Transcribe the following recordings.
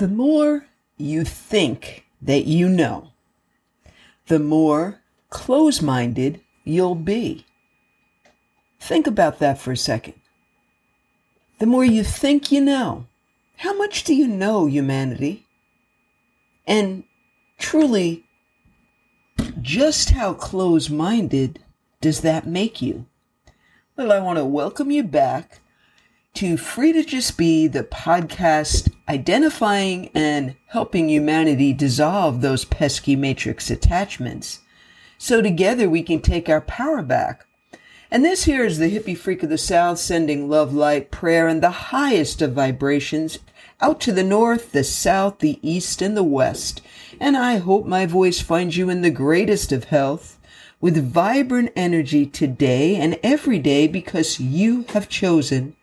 The more you think that you know, the more close minded you'll be. Think about that for a second. The more you think you know, how much do you know, humanity? And truly, just how close minded does that make you? Well, I want to welcome you back to Free to Just Be, the podcast identifying and helping humanity dissolve those pesky matrix attachments. So together we can take our power back. And this here is the hippie freak of the South sending love, light, prayer, and the highest of vibrations out to the north, the south, the east, and the west. And I hope my voice finds you in the greatest of health with vibrant energy today and every day because you have chosen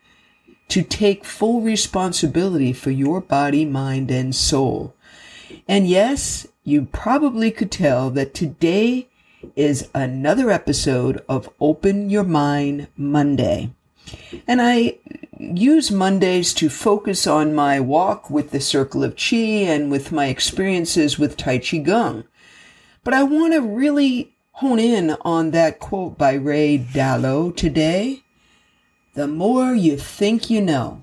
to take full responsibility for your body, mind, and soul. And yes, you probably could tell that today is another episode of Open Your Mind Monday. And I use Mondays to focus on my walk with the Circle of Chi and with my experiences with Tai Chi Gong. But I want to really hone in on that quote by Ray Dalio today the more you think you know,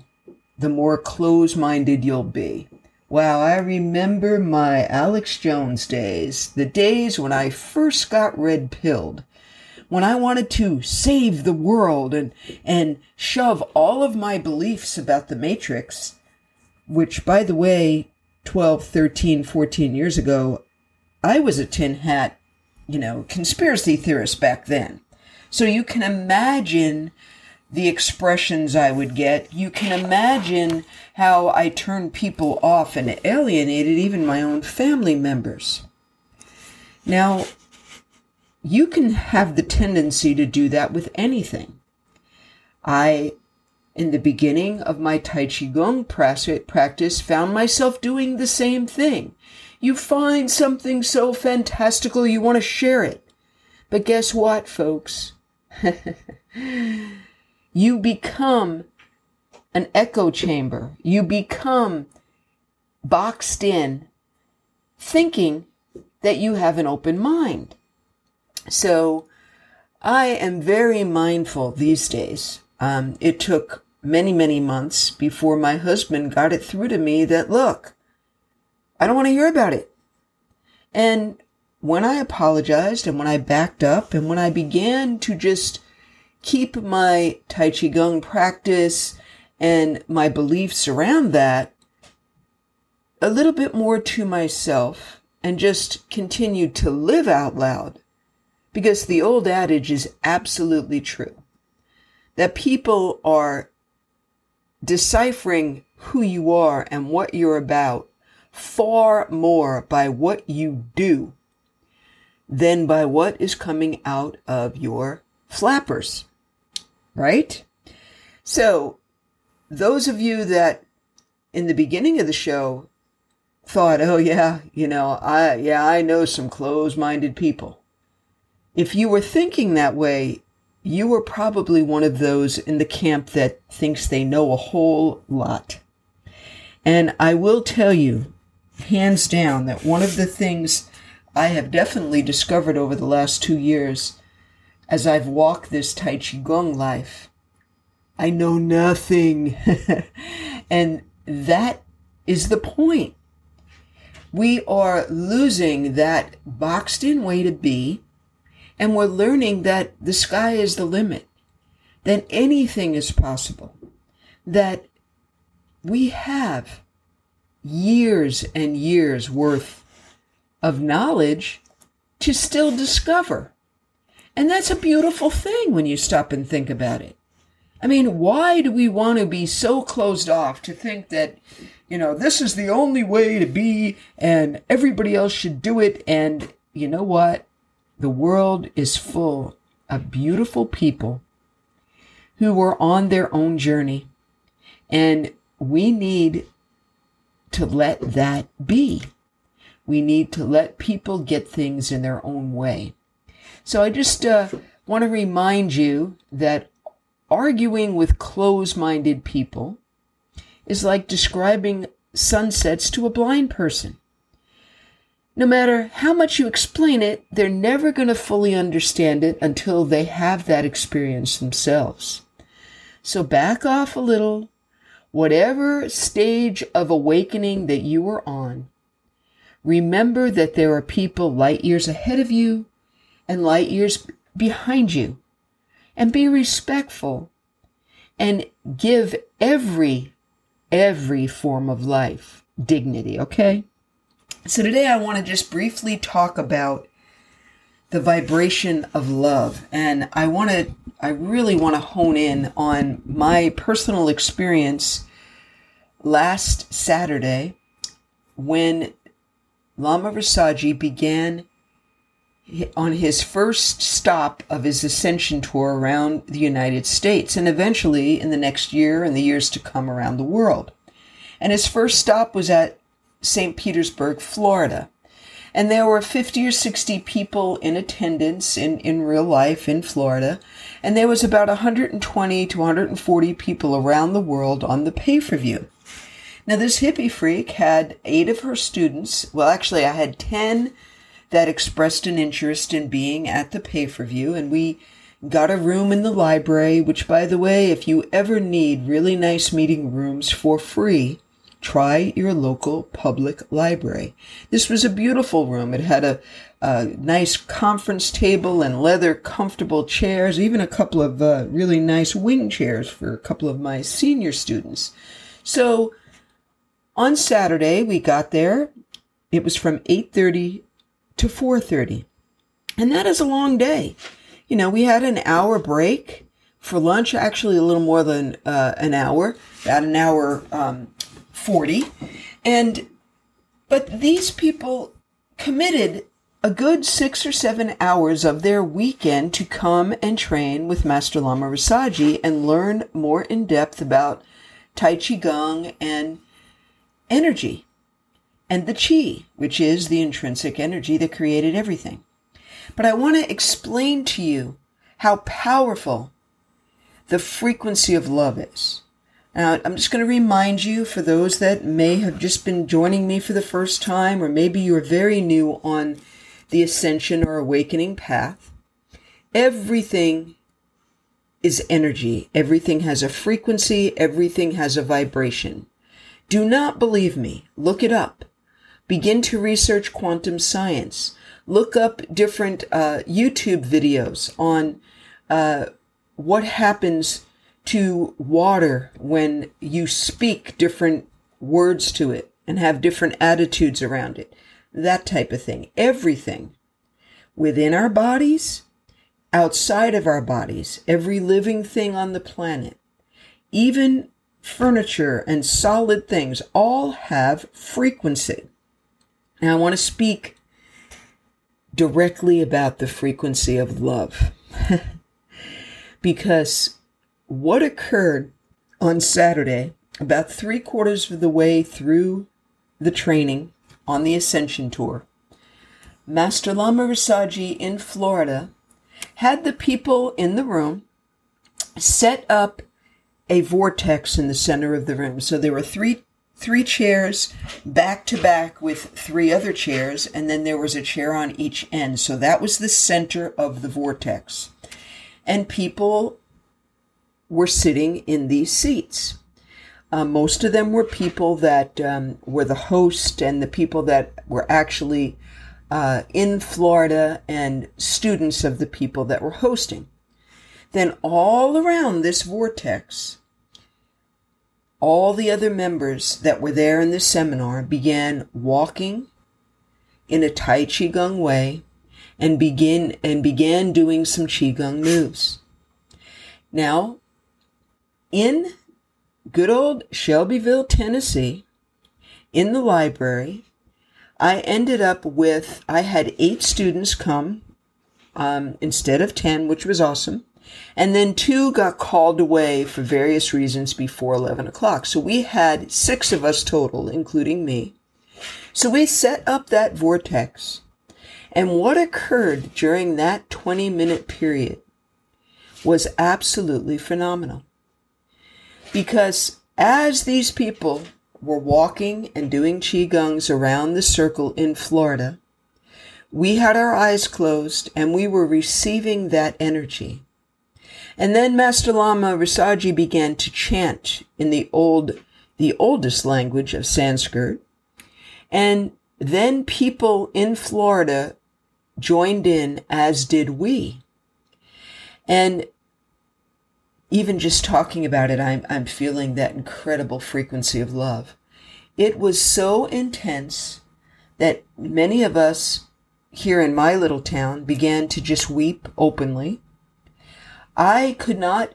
the more close minded you'll be. Wow, I remember my Alex Jones days, the days when I first got red pilled, when I wanted to save the world and, and shove all of my beliefs about the Matrix, which, by the way, 12, 13, 14 years ago, I was a tin hat, you know, conspiracy theorist back then. So you can imagine the expressions I would get, you can imagine how I turned people off and alienated even my own family members. Now, you can have the tendency to do that with anything. I, in the beginning of my Tai Chi Gong practice, found myself doing the same thing. You find something so fantastical, you want to share it. But guess what, folks? You become an echo chamber. You become boxed in thinking that you have an open mind. So I am very mindful these days. Um, it took many, many months before my husband got it through to me that, look, I don't want to hear about it. And when I apologized and when I backed up and when I began to just keep my Tai Chi Gong practice and my beliefs around that a little bit more to myself and just continue to live out loud. Because the old adage is absolutely true that people are deciphering who you are and what you're about far more by what you do than by what is coming out of your flappers right? So, those of you that in the beginning of the show thought, oh, yeah, you know, I, yeah, I know some close minded people. If you were thinking that way, you were probably one of those in the camp that thinks they know a whole lot. And I will tell you, hands down, that one of the things I have definitely discovered over the last two years as I've walked this Tai Chi Gong life. I know nothing. and that is the point. We are losing that boxed in way to be, and we're learning that the sky is the limit, that anything is possible, that we have years and years worth of knowledge to still discover. And that's a beautiful thing when you stop and think about it. I mean, why do we want to be so closed off to think that, you know, this is the only way to be and everybody else should do it? And you know what? The world is full of beautiful people who are on their own journey. And we need to let that be. We need to let people get things in their own way. So I just uh, want to remind you that arguing with close minded people is like describing sunsets to a blind person. No matter how much you explain it, they're never going to fully understand it until they have that experience themselves. So back off a little. Whatever stage of awakening that you are on, remember that there are people light years ahead of you and light years behind you. And be respectful and give every, every form of life dignity, okay? So today I want to just briefly talk about the vibration of love. And I want to, I really want to hone in on my personal experience last Saturday when Lama Rasaji began on his first stop of his ascension tour around the United States and eventually in the next year and the years to come around the world. And his first stop was at St. Petersburg, Florida. And there were 50 or 60 people in attendance in, in real life in Florida. And there was about 120 to 140 people around the world on the pay per view. Now, this hippie freak had eight of her students. Well, actually, I had 10 that expressed an interest in being at the pay per view. And we got a room in the library, which, by the way, if you ever need really nice meeting rooms for free, try your local public library. This was a beautiful room. It had a, a nice conference table and leather comfortable chairs, even a couple of uh, really nice wing chairs for a couple of my senior students. So on Saturday we got there. It was from 8:30 to 4:30. And that is a long day. You know, we had an hour break for lunch, actually a little more than uh, an hour, about an hour um, 40. And, but these people committed a good six or seven hours of their weekend to come and train with Master Lama Rasaji and learn more in depth about Tai Chi Gong and energy and the chi, which is the intrinsic energy that created everything. But I want to explain to you how powerful the frequency of love is. Now, I'm just going to remind you for those that may have just been joining me for the first time, or maybe you're very new on the ascension or awakening path. Everything is energy. Everything has a frequency. Everything has a vibration. Do not believe me. Look it up. Begin to research quantum science. Look up different uh, YouTube videos on uh, what happens to water when you speak different words to it and have different attitudes around it. That type of thing. Everything within our bodies, outside of our bodies, every living thing on the planet, even furniture and solid things all have frequency. Now, I want to speak directly about the frequency of love. because what occurred on Saturday, about three quarters of the way through the training on the Ascension Tour, Master Lama Rasaji in Florida had the people in the room set up a vortex in the center of the room. So there were three three chairs back to back with three other chairs, and then there was a chair on each end. So that was the center of the vortex. And people were sitting in these seats. Uh, most of them were people that um, were the host and the people that were actually uh, in Florida and students of the people that were hosting. Then all around this vortex, all the other members that were there in the seminar began walking in a Tai Chi Gong way and begin and began doing some Qigong moves. Now, in good old Shelbyville, Tennessee, in the library, I ended up with I had eight students come um, instead of ten, which was awesome. And then two got called away for various reasons before 11 o'clock. So we had six of us total, including me. So we set up that vortex. And what occurred during that 20 minute period was absolutely phenomenal. Because as these people were walking and doing Qigongs around the circle in Florida, we had our eyes closed and we were receiving that energy. And then Master Lama Rasaji began to chant in the old, the oldest language of Sanskrit. And then people in Florida joined in, as did we. And even just talking about it, I'm, I'm feeling that incredible frequency of love. It was so intense that many of us here in my little town began to just weep openly. I could not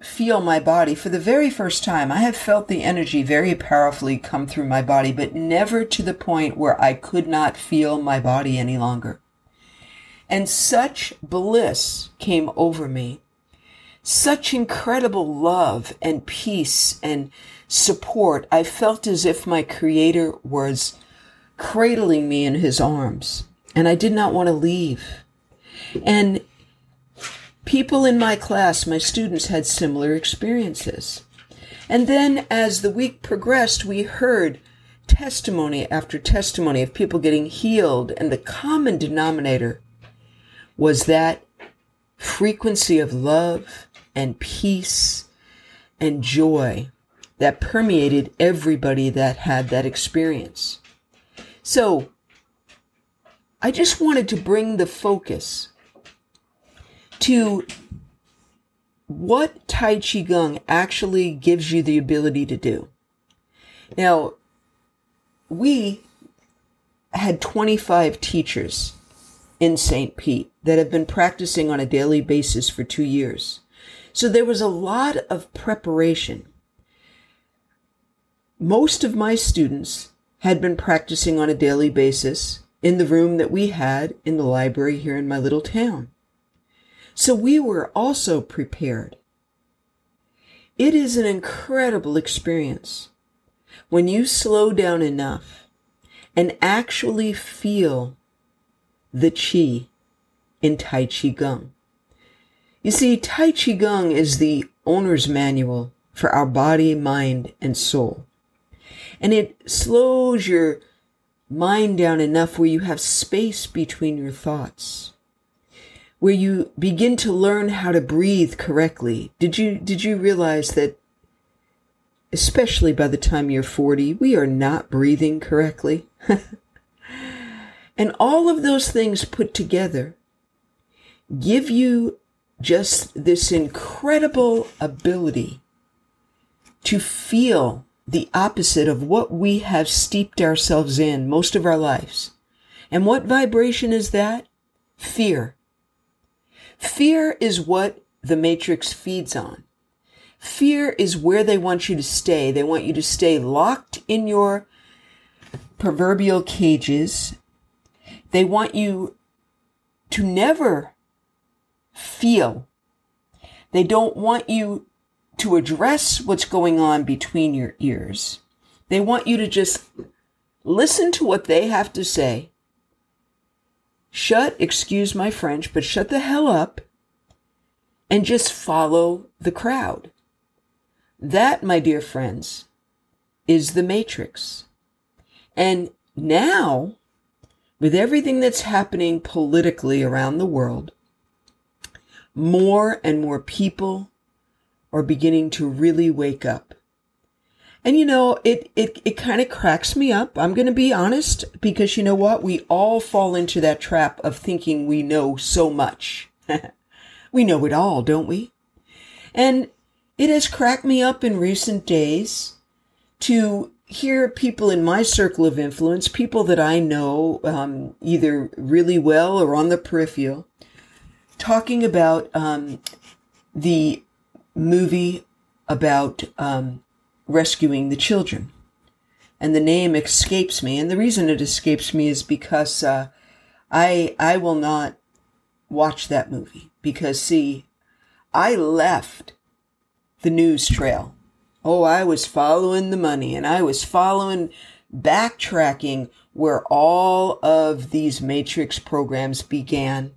feel my body for the very first time. I have felt the energy very powerfully come through my body, but never to the point where I could not feel my body any longer. And such bliss came over me such incredible love and peace and support. I felt as if my creator was cradling me in his arms and I did not want to leave. And people in my class, my students had similar experiences. And then as the week progressed, we heard testimony after testimony of people getting healed. And the common denominator was that frequency of love and peace and joy that permeated everybody that had that experience. So I just wanted to bring the focus to what Tai Chi Gong actually gives you the ability to do. Now, we had 25 teachers in St. Pete that have been practicing on a daily basis for two years. So there was a lot of preparation. Most of my students had been practicing on a daily basis in the room that we had in the library here in my little town. So we were also prepared. It is an incredible experience when you slow down enough and actually feel the chi in Tai Chi Gong. You see, Tai Chi Gong is the owner's manual for our body, mind, and soul. And it slows your mind down enough where you have space between your thoughts, where you begin to learn how to breathe correctly. Did you, did you realize that especially by the time you're 40, we are not breathing correctly? and all of those things put together give you just this incredible ability to feel the opposite of what we have steeped ourselves in most of our lives. And what vibration is that? Fear. Fear is what the matrix feeds on. Fear is where they want you to stay. They want you to stay locked in your proverbial cages. They want you to never feel. They don't want you to address what's going on between your ears. They want you to just listen to what they have to say. Shut, excuse my French, but shut the hell up and just follow the crowd. That, my dear friends, is the matrix. And now, with everything that's happening politically around the world, more and more people are beginning to really wake up. And you know, it, it, it kind of cracks me up. I'm going to be honest because you know what? We all fall into that trap of thinking we know so much. we know it all, don't we? And it has cracked me up in recent days to hear people in my circle of influence, people that I know um, either really well or on the peripheral, talking about um, the movie about um, rescuing the children. And the name escapes me. And the reason it escapes me is because uh, I, I will not watch that movie. Because, see, I left the news trail. Oh, I was following the money and I was following, backtracking where all of these matrix programs began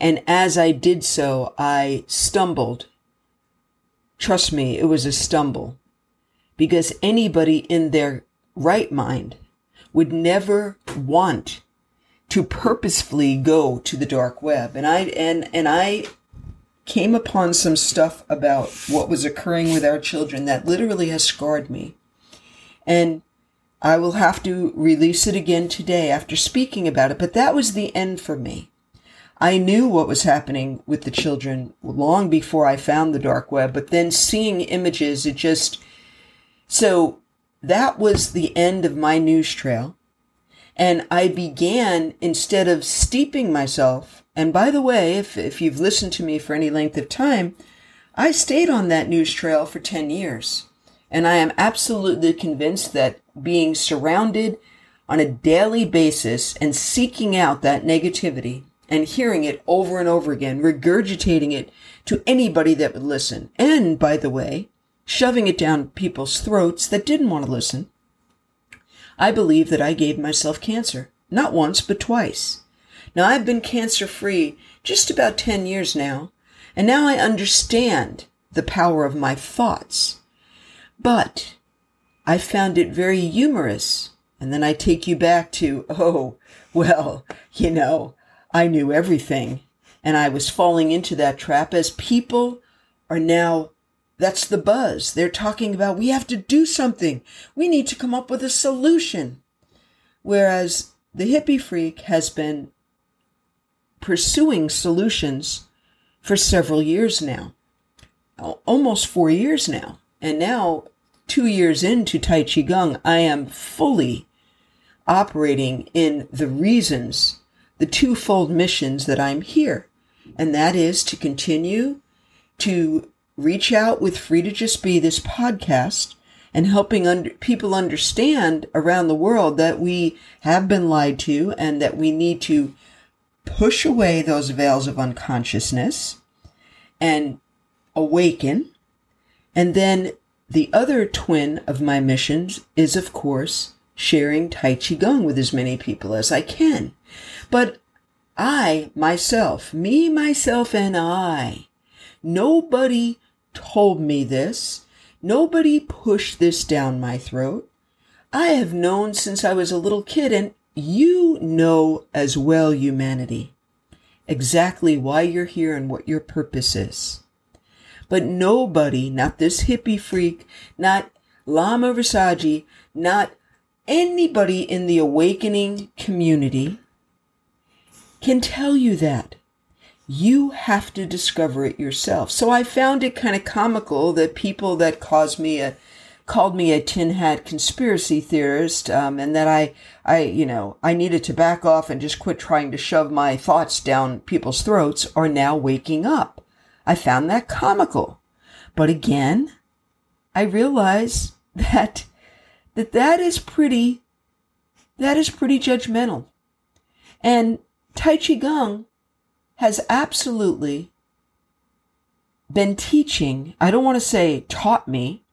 and as I did so, I stumbled. Trust me, it was a stumble because anybody in their right mind would never want to purposefully go to the dark web. And I, and, and I came upon some stuff about what was occurring with our children that literally has scarred me. And I will have to release it again today after speaking about it, but that was the end for me. I knew what was happening with the children long before I found the dark web, but then seeing images, it just, so that was the end of my news trail. And I began, instead of steeping myself, and by the way, if, if you've listened to me for any length of time, I stayed on that news trail for 10 years. And I am absolutely convinced that being surrounded on a daily basis and seeking out that negativity and hearing it over and over again, regurgitating it to anybody that would listen. And by the way, shoving it down people's throats that didn't want to listen. I believe that I gave myself cancer. Not once, but twice. Now I've been cancer free just about 10 years now, and now I understand the power of my thoughts. But I found it very humorous. And then I take you back to, oh, well, you know, I knew everything. And I was falling into that trap as people are now, that's the buzz. They're talking about we have to do something. We need to come up with a solution. Whereas the hippie freak has been pursuing solutions for several years now, almost four years now. And now, two years into Tai Chi Gong, I am fully operating in the reasons the twofold missions that I'm here. And that is to continue to reach out with Free to Just Be this podcast and helping under, people understand around the world that we have been lied to and that we need to push away those veils of unconsciousness and awaken. And then the other twin of my missions is, of course, sharing Tai Chi Gong with as many people as I can. But I, myself, me, myself, and I, nobody told me this. Nobody pushed this down my throat. I have known since I was a little kid, and you know as well, humanity, exactly why you're here and what your purpose is. But nobody, not this hippie freak, not Lama Rasaji, not anybody in the awakening community can tell you that. You have to discover it yourself. So I found it kind of comical that people that caused me a called me a tin hat conspiracy theorist, um, and that I, I, you know, I needed to back off and just quit trying to shove my thoughts down people's throats, are now waking up. I found that comical, but again, I realize that that that is pretty, that is pretty judgmental, and Tai Chi Gong has absolutely been teaching, I don't want to say taught me,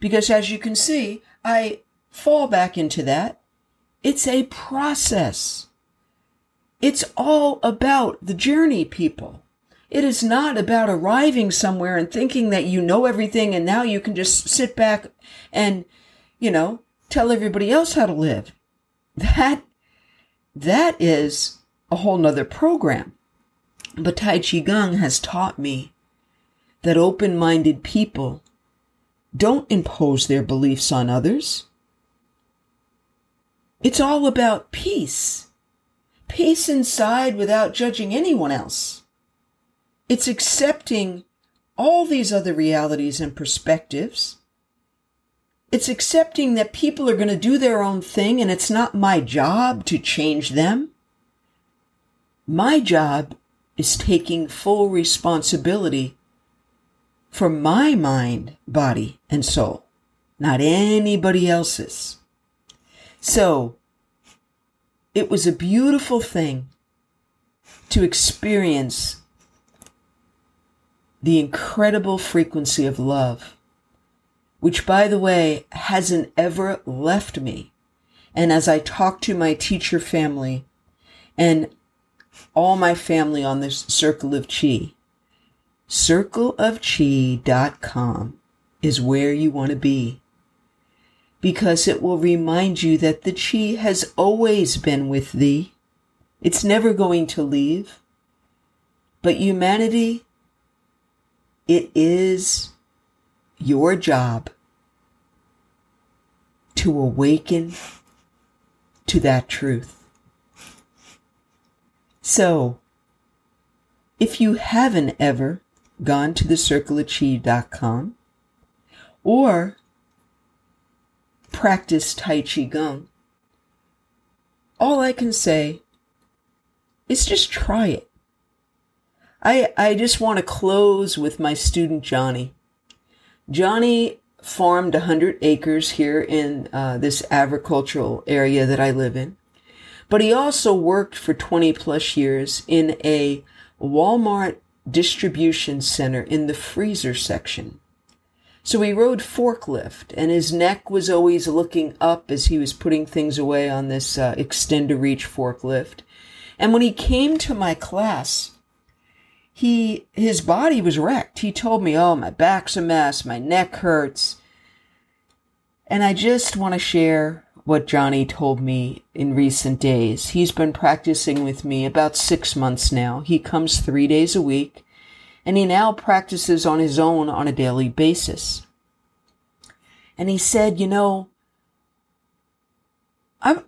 because as you can see, I fall back into that. It's a process. It's all about the journey, people. It is not about arriving somewhere and thinking that you know everything and now you can just sit back and, you know, tell everybody else how to live. That, that is a whole nother program. But Tai Chi Gong has taught me that open minded people don't impose their beliefs on others. It's all about peace. Peace inside without judging anyone else. It's accepting all these other realities and perspectives. It's accepting that people are going to do their own thing and it's not my job to change them. My job is taking full responsibility for my mind, body, and soul, not anybody else's. So it was a beautiful thing to experience the incredible frequency of love, which, by the way, hasn't ever left me. And as I talk to my teacher family and all my family on this Circle of Chi. Circleofchi.com is where you want to be. because it will remind you that the chi has always been with thee. It's never going to leave. But humanity, it is your job to awaken to that truth. So, if you haven't ever gone to thecircleofchi.com or practice Tai Chi Gong, all I can say is just try it. I, I just want to close with my student Johnny. Johnny farmed 100 acres here in uh, this agricultural area that I live in, but he also worked for 20 plus years in a Walmart distribution center in the freezer section. So he rode forklift, and his neck was always looking up as he was putting things away on this uh, extender reach forklift. And when he came to my class, he his body was wrecked. He told me, "Oh, my back's a mess, my neck hurts." And I just want to share what Johnny told me in recent days. He's been practicing with me about 6 months now. He comes 3 days a week and he now practices on his own on a daily basis. And he said, "You know, I've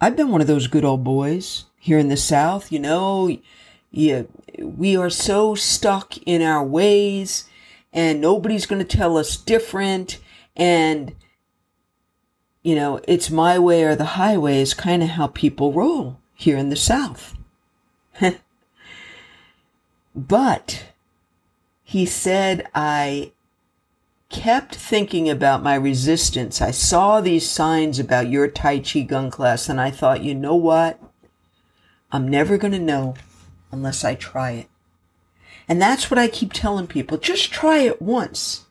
I've been one of those good old boys here in the South, you know, yeah, we are so stuck in our ways and nobody's going to tell us different. And, you know, it's my way or the highway is kind of how people roll here in the South. but he said, I kept thinking about my resistance. I saw these signs about your Tai Chi Gong class and I thought, you know what? I'm never going to know unless I try it. And that's what I keep telling people. Just try it once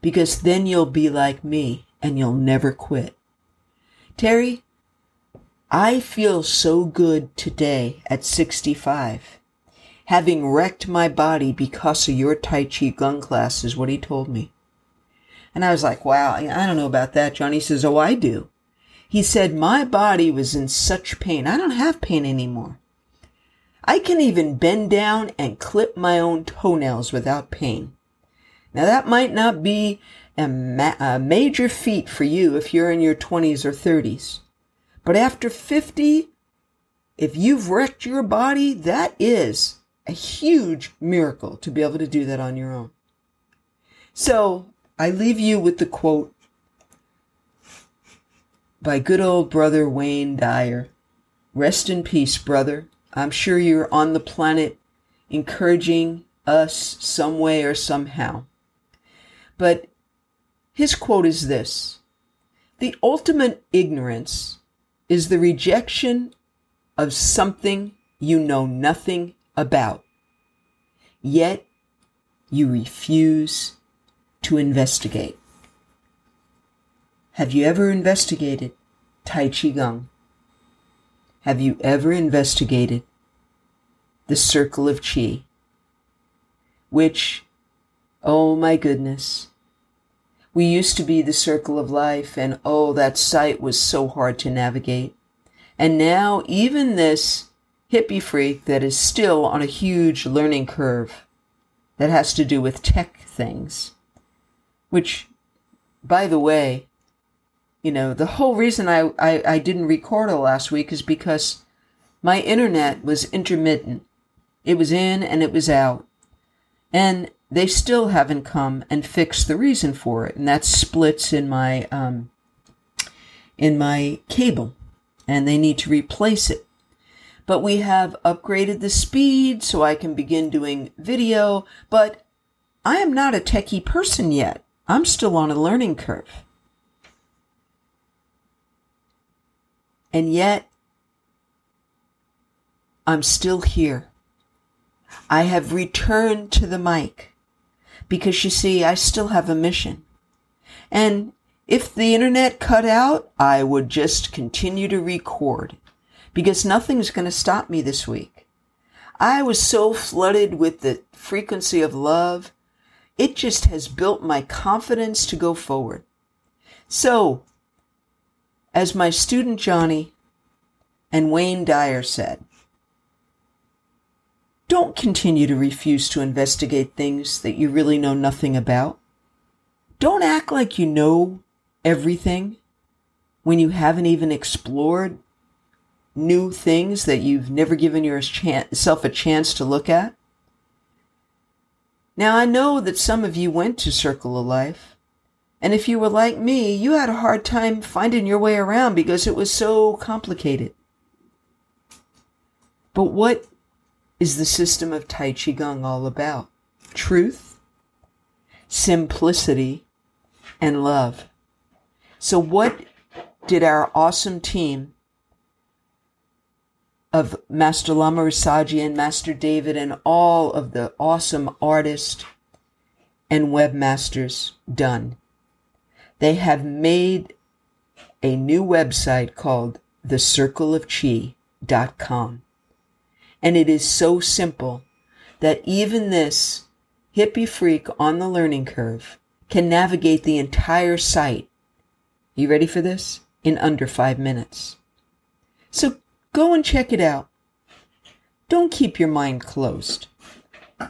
because then you'll be like me and you'll never quit. Terry, I feel so good today at 65. Having wrecked my body because of your Tai Chi Gong class is what he told me. And I was like, wow, I don't know about that. Johnny says, oh, I do. He said, my body was in such pain. I don't have pain anymore. I can even bend down and clip my own toenails without pain. Now that might not be a, ma- a, major feat for you if you're in your 20s or 30s. But after 50, if you've wrecked your body, that is a huge miracle to be able to do that on your own. So I leave you with the quote by good old brother Wayne Dyer. Rest in peace, brother. I'm sure you're on the planet encouraging us some way or somehow. But his quote is this The ultimate ignorance is the rejection of something you know nothing about, yet you refuse to investigate. Have you ever investigated Tai Chi Gong? Have you ever investigated the circle of chi? Which, oh my goodness, we used to be the circle of life, and oh, that site was so hard to navigate. And now, even this hippie freak that is still on a huge learning curve that has to do with tech things, which, by the way, you know, the whole reason I, I, I didn't record it last week is because my internet was intermittent. It was in and it was out. And they still haven't come and fixed the reason for it. And that's splits in my, um, in my cable. And they need to replace it. But we have upgraded the speed so I can begin doing video. But I am not a techie person yet. I'm still on a learning curve. And yet, I'm still here. I have returned to the mic because you see, I still have a mission. And if the internet cut out, I would just continue to record because nothing's going to stop me this week. I was so flooded with the frequency of love. It just has built my confidence to go forward. So As my student Johnny and Wayne Dyer said, don't continue to refuse to investigate things that you really know nothing about. Don't act like you know everything when you haven't even explored new things that you've never given yourself a chance to look at. Now, I know that some of you went to Circle of Life, and if you were like me, you had a hard time finding your way around because it was so complicated. But what is the system of Tai Chi Gong all about? Truth, simplicity, and love. So, what did our awesome team of Master Lama Rasaji and Master David and all of the awesome artists and webmasters done? They have made a new website called thecircleofchi.com. And it is so simple that even this hippie freak on the learning curve can navigate the entire site. You ready for this? In under five minutes. So go and check it out. Don't keep your mind closed.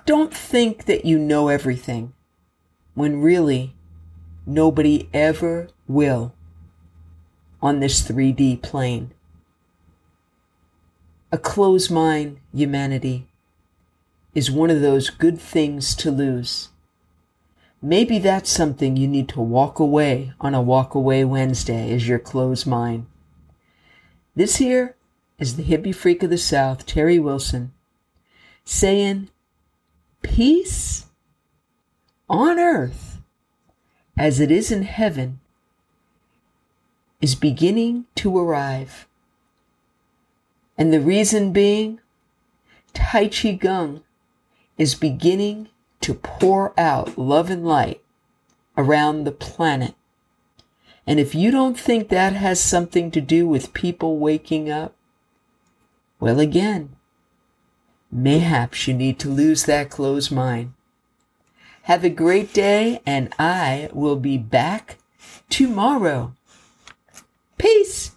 Don't think that you know everything when really nobody ever will on this 3D plane a closed mind, humanity, is one of those good things to lose. Maybe that's something you need to walk away on a walk away Wednesday is your closed mind. This here is the hippie freak of the South, Terry Wilson, saying, Peace on earth as it is in heaven is beginning to arrive. And the reason being, Tai Chi Gong is beginning to pour out love and light around the planet. And if you don't think that has something to do with people waking up, well, again, mayhaps you need to lose that closed mind. Have a great day, and I will be back tomorrow. Peace.